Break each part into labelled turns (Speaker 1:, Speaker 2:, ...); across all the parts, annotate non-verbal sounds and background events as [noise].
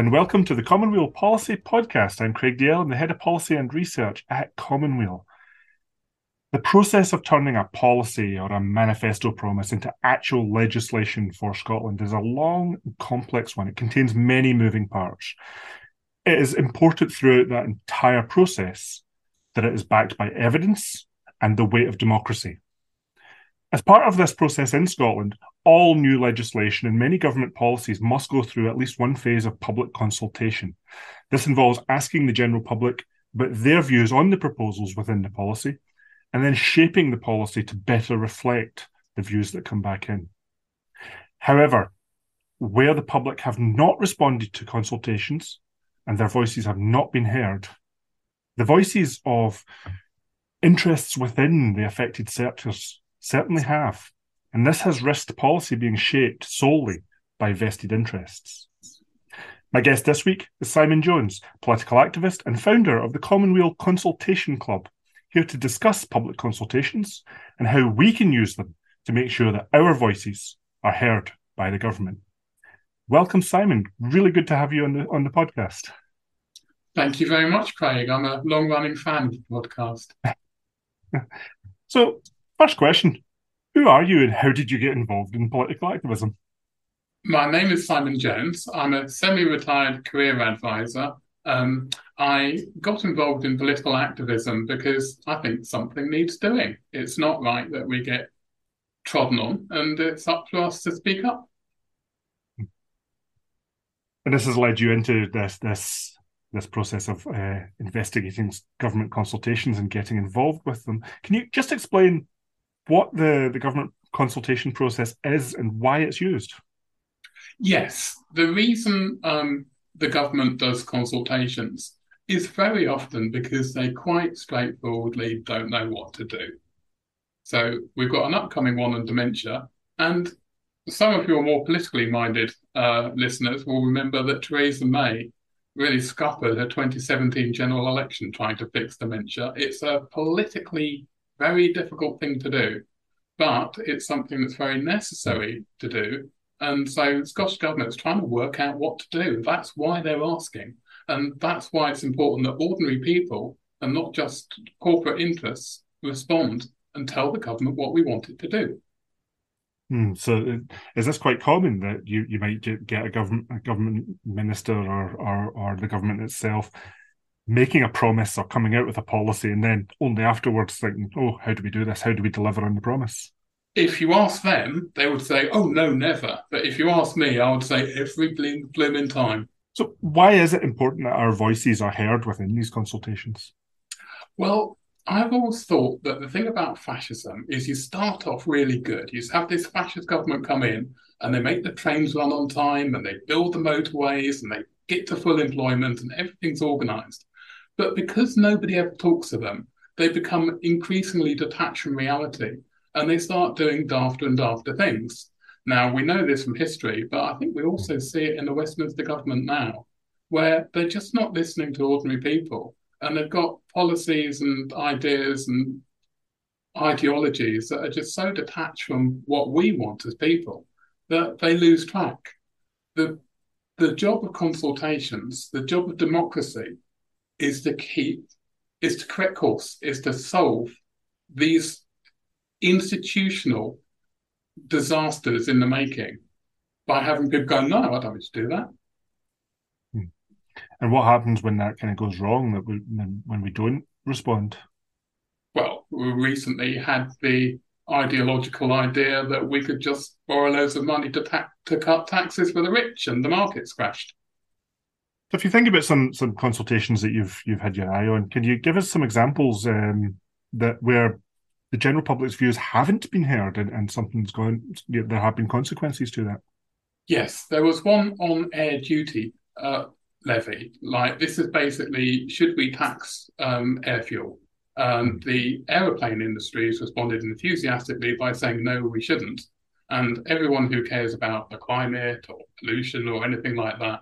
Speaker 1: And welcome to the Common Weal Policy Podcast. I'm Craig Dalzell, I'm the Head of Policy and Research at Common Weal. The process of turning a policy or a manifesto promise into actual legislation for Scotland is a long complex one. It contains many moving parts. It is important throughout that entire process that it is backed by evidence and the weight of democracy. As part of this process in Scotland, all new legislation and many government policies must go through at least one phase of public consultation. This involves asking the general public about their views on the proposals within the policy and then shaping the policy to better reflect the views that come back in. However, where the public have not responded to consultations and their voices have not been heard, the voices of interests within the affected sectors certainly have. And this has risked policy being shaped solely by vested interests. My guest this week is Simon Jones, political activist and founder of the Common Weal Consultation Club, here to discuss public consultations and how we can use them to make sure that our voices are heard by the government. Welcome, Simon. Really good to have you on the on the podcast.
Speaker 2: Thank you very much, Craig. I'm a long running fan of the podcast. [laughs]
Speaker 1: so, First question Who are you and how did you get involved in political activism?
Speaker 2: My name is Simon Jones. I'm a semi retired career advisor. Um, I got involved in political activism because I think something needs doing. It's not right that we get trodden on, and it's up to us to speak up.
Speaker 1: And this has led you into this this this process of uh, investigating government consultations and getting involved with them. Can you just explain what the, the government consultation process is and why it's used?
Speaker 2: Yes, the reason um, the government does consultations is very often because they quite straightforwardly don't know what to do. So we've got an upcoming one on dementia, and some of your more politically minded uh, listeners will remember that Theresa May really scuppered her 2017 general election trying to fix dementia. It's a politically very difficult thing to do, but it's something that's very necessary to do. And so the Scottish Government is trying to work out what to do. That's why they're asking. And that's why it's important that ordinary people and not just corporate interests respond and tell the government what we want it to do.
Speaker 1: Hmm, so is this quite common that you, you might get a government a government minister or, or or the government itself making a promise or coming out with a policy and then only afterwards thinking, oh, how do we do this? How do we deliver on the promise?
Speaker 2: If you ask them, they would say, oh, no, never. But if you ask me, I would say every blooming time.
Speaker 1: So, why is it important that our voices are heard within these consultations?
Speaker 2: Well, I've always thought that the thing about fascism is you start off really good. You have this fascist government come in and they make the trains run on time and they build the motorways and they get to full employment and everything's organized. But because nobody ever talks to them, they become increasingly detached from reality and they start doing dafter and dafter things. Now, we know this from history, but I think we also see it in the Westminster government now, where they're just not listening to ordinary people and they've got policies and ideas and ideologies that are just so detached from what we want as people that they lose track. The, the job of consultations, the job of democracy, is to keep, is to correct course, is to solve these institutional disasters in the making by having people go, no, I don't want to do that.
Speaker 1: Hmm. And what happens when that kind of goes wrong? That we, when we don't respond?
Speaker 2: Well, we recently had the ideological idea that we could just borrow loads of money to ta- to cut taxes for the rich, and the markets crashed.
Speaker 1: So if you think about some some consultations that you've you've had your eye on, can you give us some examples um, that where the general public's views haven't been heard and, and something's gone you know, there have been consequences to that?
Speaker 2: Yes, there was one on air duty uh, levy. Like this is basically should we tax um, air fuel? Um, the aeroplane industry has responded enthusiastically by saying no, we shouldn't. And everyone who cares about the climate or pollution or anything like that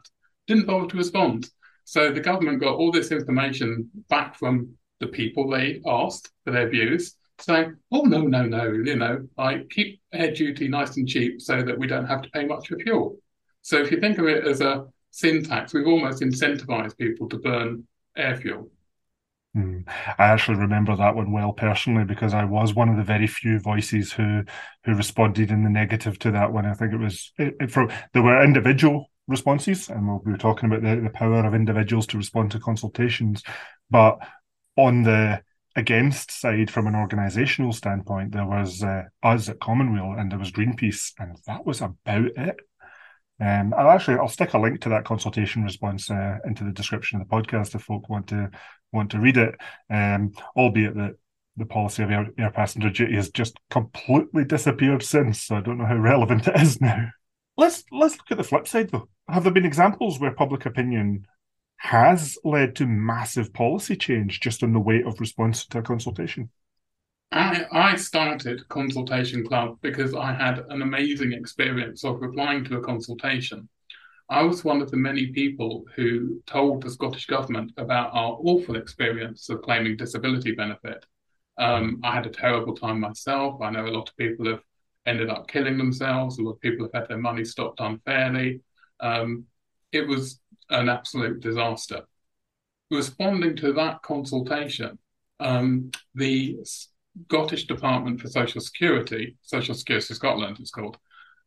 Speaker 2: didn't bother to respond. So the government got all this information back from the people they asked for their views, saying, "Oh no, no, no, you know, I keep air duty nice and cheap so that we don't have to pay much for fuel." So if you think of it as a sin tax, we've almost incentivized people to burn air fuel.
Speaker 1: Mm. I actually remember that one well personally because I was one of the very few voices who who responded in the negative to that one. I think it was it, it, for there were individual responses, and we'll be talking about the, the power of individuals to respond to consultations. But on the against side, from an organisational standpoint, there was uh, us at Common Weal and there was Greenpeace, and that was about it. Um, I'll actually I'll stick a link to that consultation response uh, into the description of the podcast if folk want to want to read it. Um, albeit that the policy of air, air passenger duty has just completely disappeared since. So I don't know how relevant [laughs] it is now. Let's let's look at the flip side though. Have there been examples where public opinion has led to massive policy change just in the weight of response to a consultation?
Speaker 2: I, I started Consultation Club because I had an amazing experience of replying to a consultation. I was one of the many people who told the Scottish Government about our awful experience of claiming disability benefit. Um, I had a terrible time myself. I know a lot of people have ended up killing themselves. A lot of people have had their money stopped unfairly. Um, it was an absolute disaster. Responding to that consultation, um, the Scottish Department for Social Security, Social Security Scotland, it's called,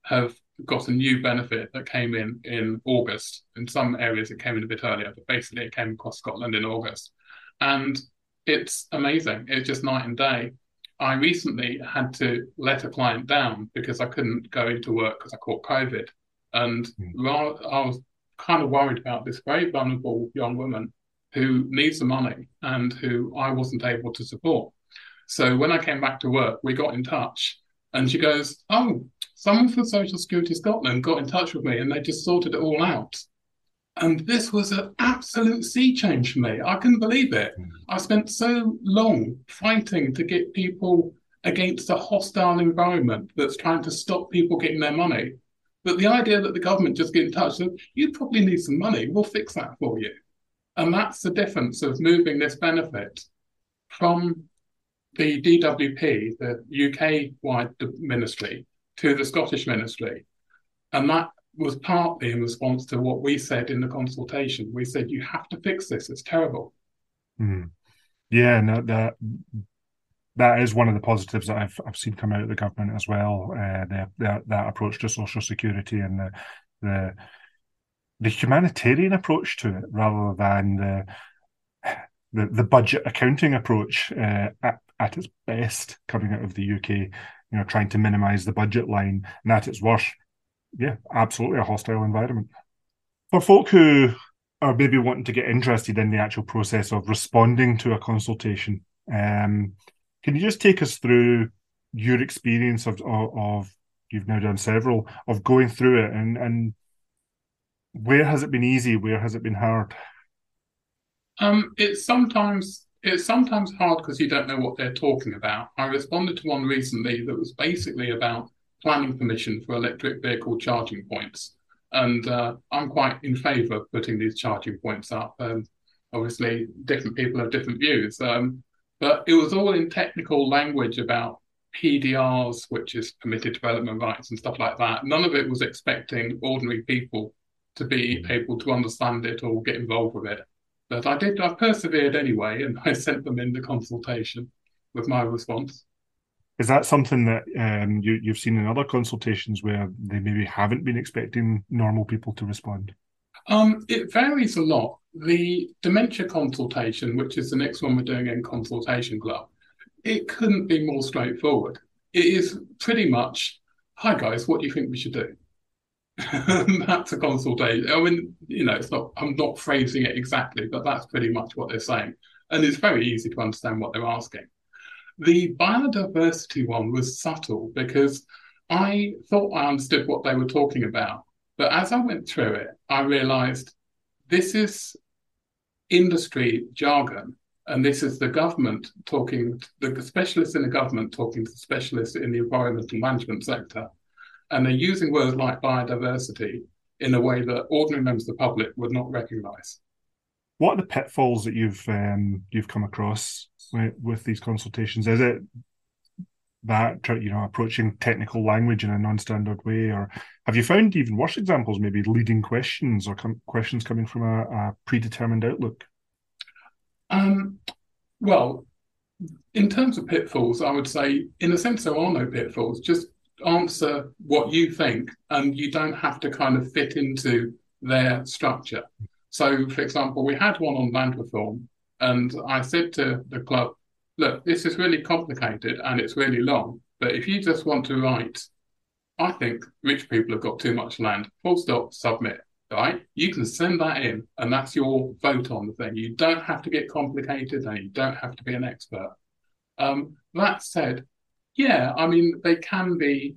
Speaker 2: have got a new benefit that came in in August. In some areas, it came in a bit earlier, but basically, it came across Scotland in August, and it's amazing. It's just night and day. I recently had to let a client down because I couldn't go into work because I caught COVID, and mm. I was kind of worried about this very vulnerable young woman who needs the money and who I wasn't able to support. So when I came back to work, we got in touch and she goes, Oh, someone from Social Security Scotland got in touch with me and they just sorted it all out. And this was an absolute sea change for me. I couldn't believe it. Mm. I spent so long fighting to get people against a hostile environment that's trying to stop people getting their money. But the idea that the government just get in touch, so you probably need some money, we'll fix that for you. And that's the difference of moving this benefit from the DWP, the UK wide ministry, to the Scottish ministry. And that was partly in response to what we said in the consultation. We said, you have to fix this, it's terrible.
Speaker 1: Mm. Yeah, no, that that is one of the positives that I've I've seen come out of the government as well. Uh, that approach to social security and the the the humanitarian approach to it, rather than the the, the budget accounting approach uh, at, at its best coming out of the UK, you know, trying to minimise the budget line, and at its worst, yeah, absolutely a hostile environment. For folk who are maybe wanting to get interested in the actual process of responding to a consultation, um, can you just take us through your experience of, of, of you've now done several of going through it and and where has it been easy where has it been hard
Speaker 2: um, it's sometimes it's sometimes hard because you don't know what they're talking about. I responded to one recently that was basically about planning permission for electric vehicle charging points, and uh, I'm quite in favour of putting these charging points up. Um, obviously, different people have different views, um, but it was all in technical language about PDRs, which is permitted development rights and stuff like that. None of it was expecting ordinary people to be able to understand it or get involved with it. But I did, I persevered anyway, and [laughs] I sent them in the consultation with my response.
Speaker 1: Is that something that um, you, you've seen in other consultations where they maybe haven't been expecting normal people to respond?
Speaker 2: Um, it varies a lot. The dementia consultation, which is the next one we're doing in Consultation Club, it couldn't be more straightforward. It is pretty much, hi guys, what do you think we should do? [laughs] that's a consultation. I mean, you know, it's not, I'm not phrasing it exactly, but that's pretty much what they're saying. And it's very easy to understand what they're asking. The biodiversity one was subtle because I thought I understood what they were talking about. But as I went through it, I realized this is industry jargon. And this is the government talking, the specialists in the government talking to specialists in the environmental management sector. And they're using words like biodiversity in a way that ordinary members of the public would not recognise.
Speaker 1: What are the pitfalls that you've um, you've come across with, with, these consultations? Is it that, you know, approaching technical language in a non-standard way, or have you found even worse examples, maybe leading questions or com- questions coming from a, a predetermined outlook?
Speaker 2: Um, well, in terms of pitfalls, I would say, in a sense, there are no pitfalls. Just answer what you think, and you don't have to kind of fit into their structure. So, for example, we had one on land reform, and I said to the club, look, this is really complicated and it's really long, but if you just want to write, I think rich people have got too much land, full stop, submit, right? You can send that in and that's your vote on the thing. You don't have to get complicated and you don't have to be an expert. Um, that said, yeah, I mean, they can be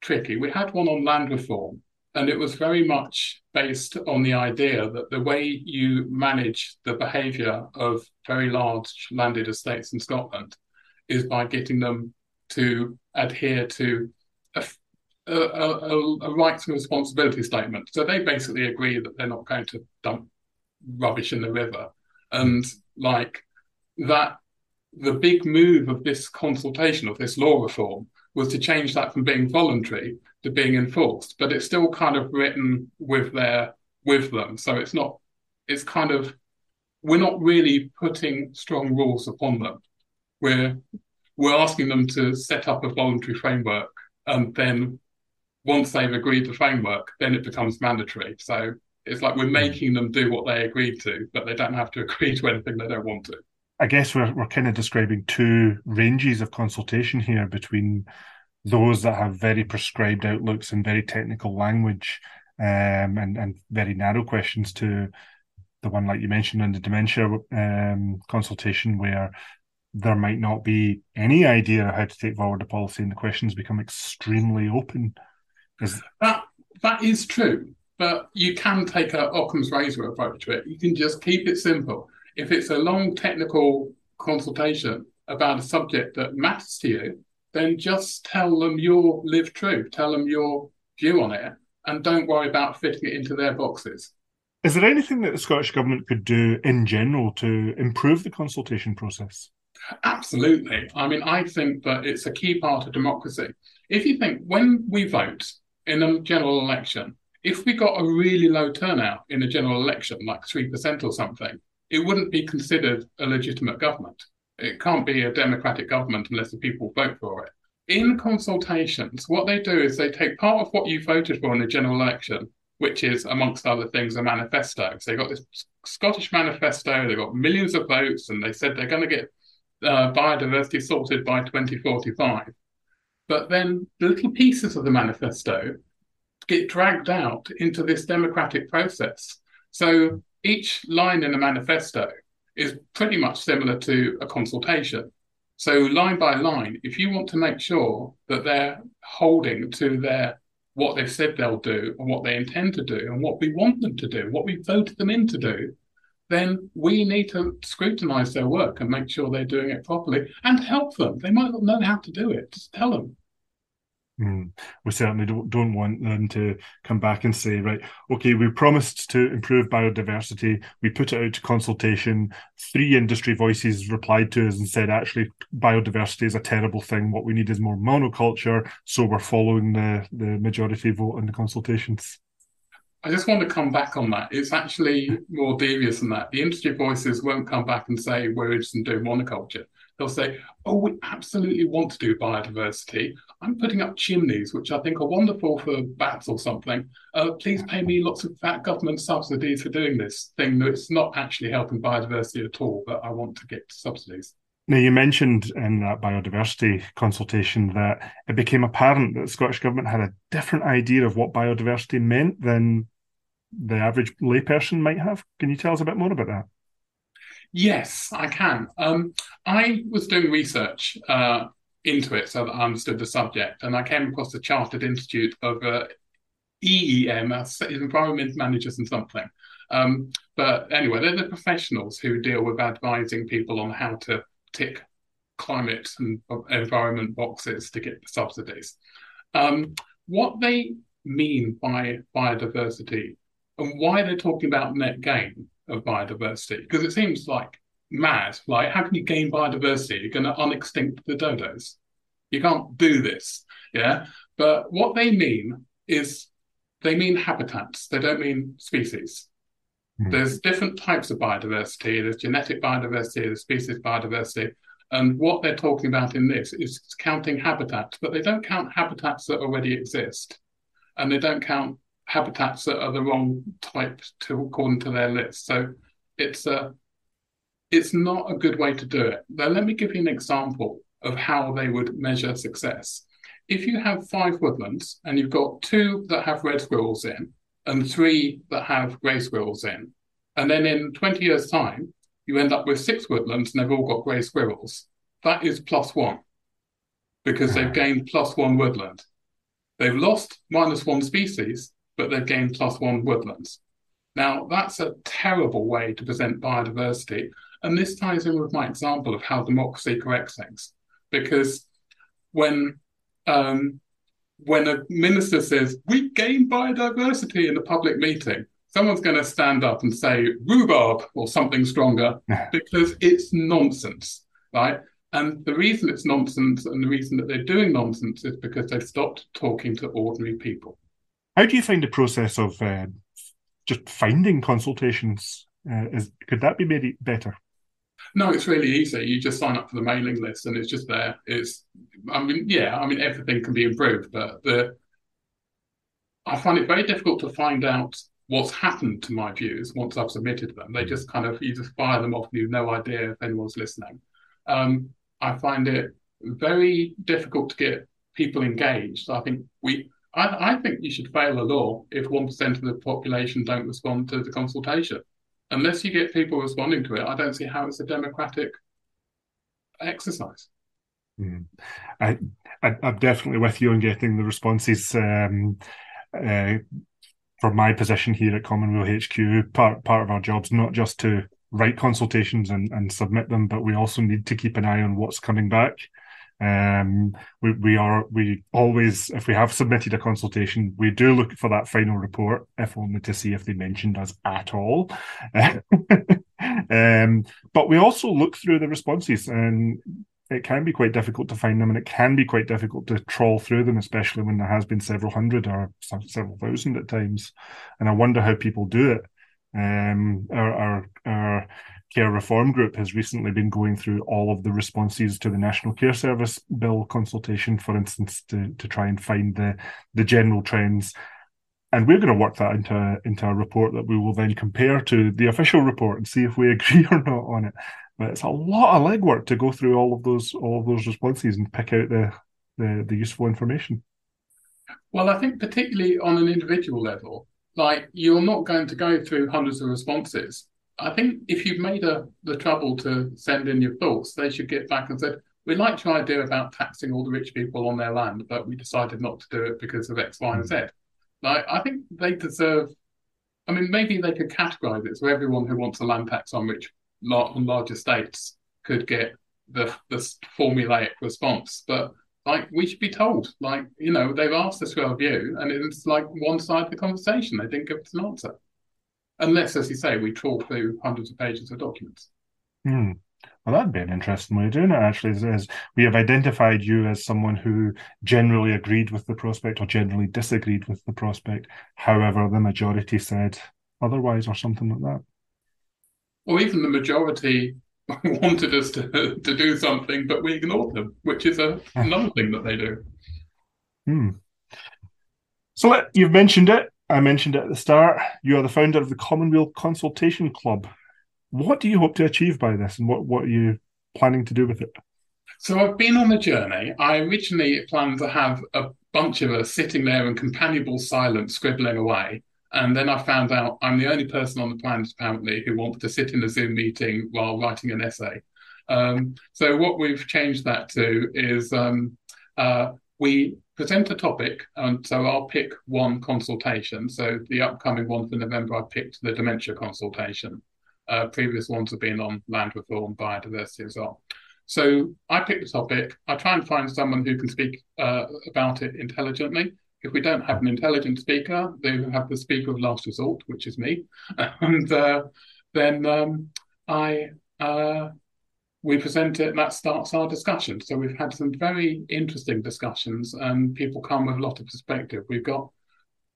Speaker 2: tricky. We had one on land reform and it was very much based on the idea that the way you manage the behaviour of very large landed estates in Scotland is by getting them to adhere to a, a, a, a rights and responsibility statement. So they basically agree that they're not going to dump rubbish in the river. And like that, the big move of this consultation, of this law reform, was to change that from being voluntary to being enforced, but it's still kind of written with their with them. So it's not it's kind of we're not really putting strong rules upon them. We're we're asking them to set up a voluntary framework and then once they've agreed the framework, then it becomes mandatory. So it's like we're hmm. making them do what they agreed to, but they don't have to [laughs] agree to anything they don't want to.
Speaker 1: I guess we're we're kind of describing two ranges of consultation here between those that have very prescribed outlooks and very technical language um, and, and very narrow questions to the one like you mentioned in the dementia um, consultation where there might not be any idea of how to take forward a policy and the questions become extremely open.
Speaker 2: Is... That, that is true, but you can take a Occam's razor approach to it. You can just keep it simple. If it's a long technical consultation about a subject that matters to you, then just tell them your live true, tell them your view on it, and don't worry about fitting it into their boxes.
Speaker 1: Is there anything that the Scottish Government could do in general to improve the consultation process?
Speaker 2: Absolutely. I mean, I think that it's a key part of democracy. If you think when we vote in a general election, if we got a really low turnout in a general election, like 3% or something, it wouldn't be considered a legitimate government. It can't be a democratic government unless the people vote for it. In consultations, what they do is they take part of what you voted for in the general election, which is, amongst other things, a manifesto. So they got this Scottish manifesto, they got millions of votes, and they said they're going to get uh, biodiversity sorted by 2045. But then the little pieces of the manifesto get dragged out into this democratic process. So each line in the manifesto is pretty much similar to a consultation. So line by line, if you want to make sure that they're holding to their what they've said they'll do and what they intend to do and what we want them to do, what we voted them in to do, then we need to scrutinize their work and make sure they're doing it properly and help them. They might not know how to do it. Just tell them.
Speaker 1: Mm. We certainly don't, don't want them to come back and say, right, okay, we promised to improve biodiversity. We put it out to consultation. Three industry voices replied to us and said, actually, biodiversity is a terrible thing. What we need is more monoculture. So we're following the, the majority vote on the consultations.
Speaker 2: I just want to come back on that. It's actually more devious than that. The industry voices won't come back and say we're interested in doing monoculture they'll say, Oh, we absolutely want to do biodiversity. I'm putting up chimneys, which I think are wonderful for bats or something. Uh, please pay me lots of fat government subsidies for doing this thing that's not actually helping biodiversity at all, but I want to get subsidies.
Speaker 1: Now, you mentioned in that biodiversity consultation that it became apparent that the Scottish Government had a different idea of what biodiversity meant than the average layperson might have. Can you tell us a bit more about that?
Speaker 2: Yes, I can. Um, I was doing research uh, into it so that I understood the subject, and I came across the Chartered Institute of uh, EEM, uh, Environment Managers and something. Um, but anyway, they're the professionals who deal with advising people on how to tick climate and environment boxes to get the subsidies. Um, what they mean by biodiversity and why they're talking about net gain of biodiversity because it seems like mad. Like, how can you gain biodiversity? You're going to unextinct the dodos. You can't do this. Yeah. But what they mean is they mean habitats. They don't mean species. Mm. There's different types of biodiversity. There's genetic biodiversity, there's species biodiversity. And what they're talking about in this is counting habitats, but they don't count habitats that already exist. And they don't count habitats that are the wrong type to according to their list. So it's a it's not a good way to do it. Now let me give you an example of how they would measure success. If you have five woodlands and you've got two that have red squirrels in and three that have grey squirrels in, and then in 20 years' time, you end up with six woodlands and they've all got grey squirrels, that is plus one because they've hmm. gained plus one woodland. They've lost minus one species, but they've gained plus one woodlands. Now, that's a terrible way to present biodiversity. And this ties in with my example of how democracy corrects things. Because when um, when a minister says, we gain biodiversity in a public meeting, someone's going to stand up and say rhubarb or something stronger [laughs] because it's nonsense, right? And the reason it's nonsense and the reason that they're doing nonsense is because they've stopped talking to ordinary people.
Speaker 1: How do you find the process of uh, just finding consultations? Uh, is could that be made better?
Speaker 2: No, it's really easy. You just sign up for the mailing list, and it's just there. It's, I mean, yeah, I mean, everything can be improved, but the I find it very difficult to find out what's happened to my views once I've submitted them. They just kind of you just fire them off, and you've no idea if anyone's listening. Um, I find it very difficult to get people engaged. I think we I, I think you should fail a law if 1% of the population don't respond to the consultation. Unless you get people responding to it, I don't see how it's a democratic exercise.
Speaker 1: Mm. I, I, am definitely with you on getting the responses. Um, uh, from my position here at Common Weal HQ, part part of our job's not just to write consultations and, and submit them, but we also need to keep an eye on what's coming back. Um, we, we are we always if we have submitted a consultation, we do look for that final report, if only to see if they mentioned us at all. [laughs] um, but we also look through the responses, and it can be quite difficult to find them, and it can be quite difficult to trawl through them, especially when there has been several hundred or several thousand at times. And I wonder how people do it. Um, our, our, our Care Reform Group has recently been going through all of the responses to the National Care Service Bill consultation, for instance, to, to try and find the, the general trends. And we're going to work that into, into a report that we will then compare to the official report and see if we [laughs] agree or not on it. But it's a lot of legwork to go through all of those all of those responses and pick out the, the, the useful information.
Speaker 2: Well, I think particularly on an individual level, like you're not going to go through hundreds of responses I think if you've made a, the trouble to send in your thoughts, they should get back and say, we liked your idea about taxing all the rich people on their land, but we decided not to do it because of X, Y, and Z. Like, I think they deserve. I mean, maybe they could categorize it so everyone who wants a land tax on rich on large estates could get the the formulaic response. But like, we should be told, like, you know, they've asked us for our view, and it's like one side of the conversation. They didn't give us an answer unless, as you say, we trawl through hundreds of pages of documents.
Speaker 1: Hmm. Well, that'd be an interesting way of doing it, actually. As, we have identified you as someone who generally agreed with the prospect or generally disagreed with the prospect. However, the majority said otherwise or something like that.
Speaker 2: Or even the majority [laughs] wanted us to, to do something, but we ignored them, which is a, another thing that they do.
Speaker 1: Hmm. So let, you've mentioned it. I mentioned at the start, you are the founder of the Common Weal Consultation Club. What do you hope to achieve by this, and what, what are you planning to do with it?
Speaker 2: So I've been on the journey. I originally planned to have a bunch of us sitting there in companionable silence, scribbling away. And then I found out I'm the only person on the planet, apparently, who wants to sit in a Zoom meeting while writing an essay. Um, so what we've changed that to is um, uh, we present a topic, and so I'll pick one consultation. So the upcoming one for November, I picked the dementia consultation. Uh, previous ones have been on land reform, biodiversity as well. So I pick the topic. I try and find someone who can speak uh, about it intelligently. If we don't have an intelligent speaker, they have the speaker of last resort, which is me, [laughs] and uh, then um, I uh, we present it, and that starts our discussion. So we've had some very interesting discussions, and people come with a lot of perspective. We've got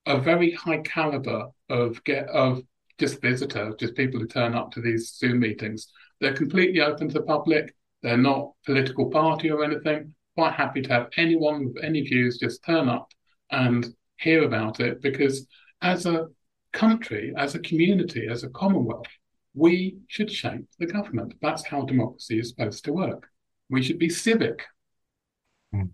Speaker 2: a very high caliber of get of just visitors, just people who turn up to these Zoom meetings. They're completely open to the public. They're not political party or anything. Quite happy to have anyone with any views just turn up and hear about it because as a country, as a community, as a commonwealth, we should shape the government. That's how democracy is supposed to work. We should be civic.
Speaker 1: Hmm.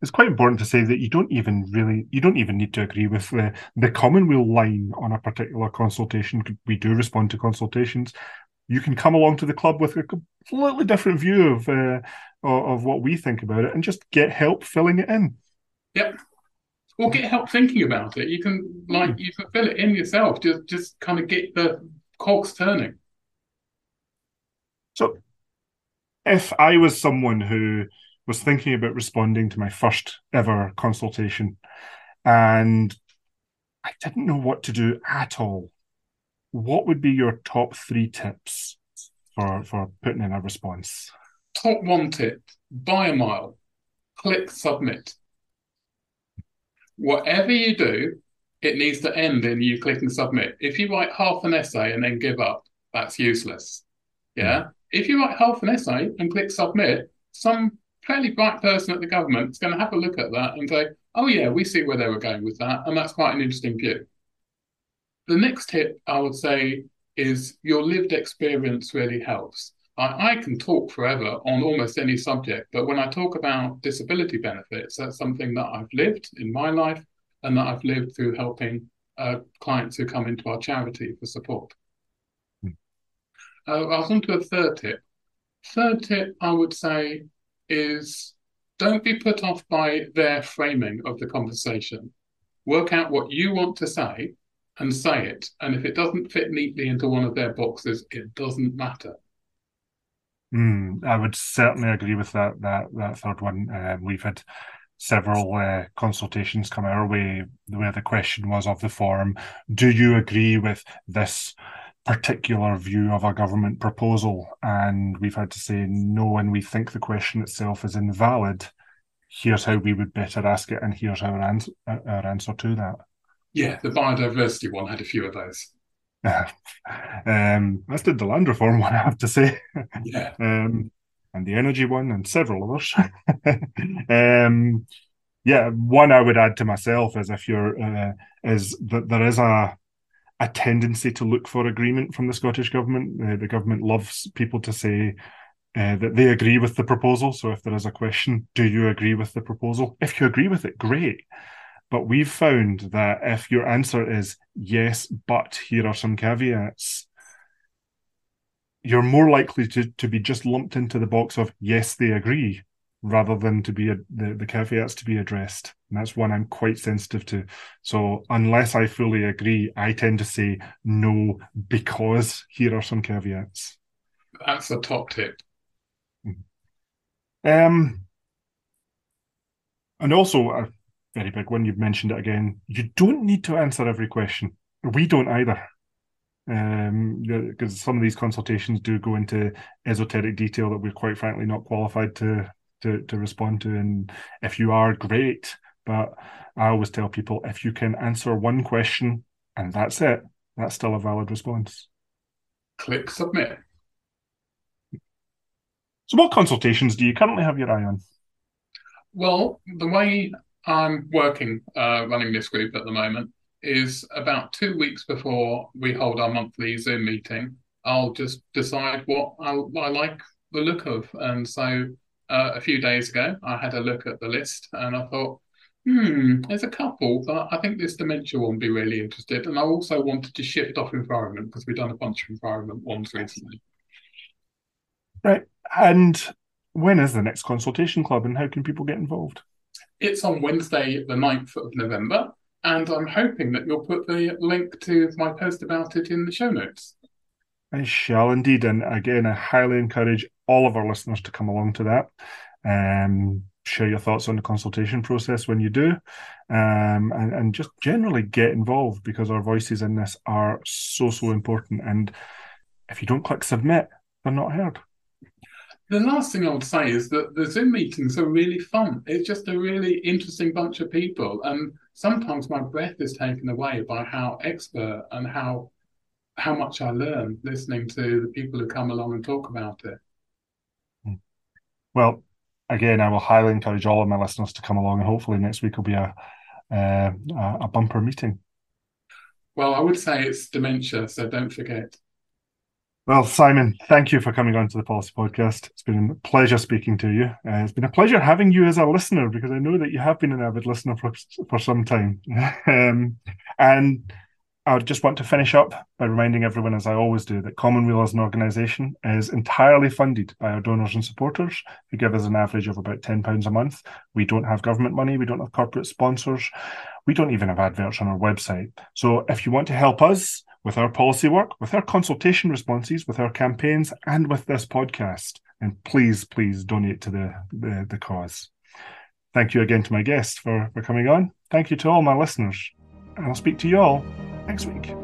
Speaker 1: It's quite important to say that you don't even really, you don't even need to agree with the, the Common Weal line on a particular consultation. We do respond to consultations. You can come along to the club with a completely different view of uh, of what we think about it and just get help filling it in.
Speaker 2: Yep. Or get help thinking about it. You can like hmm. you can fill it in yourself. Just just kind of get the cogs turning.
Speaker 1: So, if I was someone who was thinking about responding to my first ever consultation and I didn't know what to do at all, what would be your top three tips for, for putting in a response?
Speaker 2: Top one tip by a mile, click submit. Whatever you do, it needs to end in you clicking submit. If you write half an essay and then give up, that's useless. Yeah. Hmm. If you write half an essay and click submit, some fairly bright person at the government is going to have a look at that and say, oh, yeah, we see where they were going with that. And that's quite an interesting view. The next tip I would say is your lived experience really helps. I, I can talk forever on almost any subject, but when I talk about disability benefits, that's something that I've lived in my life and that I've lived through helping uh, clients who come into our charity for support. Uh, I was on to a third tip. Third tip, I would say, is don't be put off by their framing of the conversation. Work out what you want to say and say it. And if it doesn't fit neatly into one of their boxes, it doesn't matter.
Speaker 1: Mm, I would certainly agree with that. That that third one. Uh, we've had several uh, consultations come our way where the question was of the forum: Do you agree with this particular view of a government proposal, and we've had to say no, and we think the question itself is invalid. Here's how we would better ask it, and here's our answer, our answer to that.
Speaker 2: Yeah, the biodiversity one had a few of those. [laughs]
Speaker 1: um, as did the land reform one, [laughs] I have to say.
Speaker 2: Yeah.
Speaker 1: um, and the energy one, and several others. [laughs] um, yeah, one I would add to myself is if you're uh, is that there is a a tendency to look for agreement from the Scottish government. Uh, the government loves people to say uh, that they agree with the proposal. So if there is a question, do you agree with the proposal? If you agree with it, great. But we've found that if your answer is yes, but here are some caveats, you're more likely to, to be just lumped into the box of yes, they agree, rather than to be a, the, the caveats to be addressed. And that's one I'm quite sensitive to. So unless I fully agree, I tend to say no because here are some caveats.
Speaker 2: That's the top tip.
Speaker 1: Mm-hmm. Um, and also a very big one. You've mentioned it again. You don't need to answer every question. We don't either. Um, because some of these consultations do go into esoteric detail that we're quite frankly not qualified to to to respond to. And if you are, great. But I always tell people if you can answer one question and that's it, that's still a valid response.
Speaker 2: Click submit.
Speaker 1: So, what consultations do you currently have your eye on?
Speaker 2: Well, the way I'm working, uh, running this group at the moment, is about two weeks before we hold our monthly Zoom meeting. I'll just decide what I, what I like the look of. And so uh, a few days ago, I had a look at the list and I thought, hmm, there's a couple, but I think this dementia one would be really interested. And I also wanted to shift off environment because we've done a bunch of environment ones recently.
Speaker 1: Right. And when is the next consultation club and how can people get involved?
Speaker 2: It's on Wednesday, the 9th of November. And I'm hoping that you'll put the link to my post about it in the show notes.
Speaker 1: I shall indeed. And again, I highly encourage all of our listeners to come along to that. Um, share your thoughts on the consultation process when you do, um, and, and just generally get involved because our voices in this are so, so important. And if you don't click submit, they're not heard.
Speaker 2: The last thing I would say is that the Zoom meetings are really fun. It's just a really interesting bunch of people. And sometimes my breath is taken away by how expert and how how much I learn listening to the people who come along and talk about it.
Speaker 1: Hmm. Well, again, I will highly encourage all of my listeners to come along, and hopefully next week will be a uh, a bumper meeting.
Speaker 2: Well, I would say it's dementia, so don't forget.
Speaker 1: Well, Simon, thank you for coming on to the Policy Podcast. It's been a pleasure speaking to you. Uh, it's been a pleasure having you as a listener because I know that you have been an avid listener for for some time. [laughs] um, and I just want to finish up by reminding everyone, as I always do, that Common Weal as an organisation is entirely funded by our donors and supporters who give us an average of about £10 a month. We don't have government money, we don't have corporate sponsors, we don't even have adverts on our website. So if you want to help us with our policy work, with our consultation responses, with our campaigns, and with this podcast, then please, please donate to the, the, the cause. Thank you again to my guest for, for coming on. Thank you to all my listeners. And I'll speak to you all next week.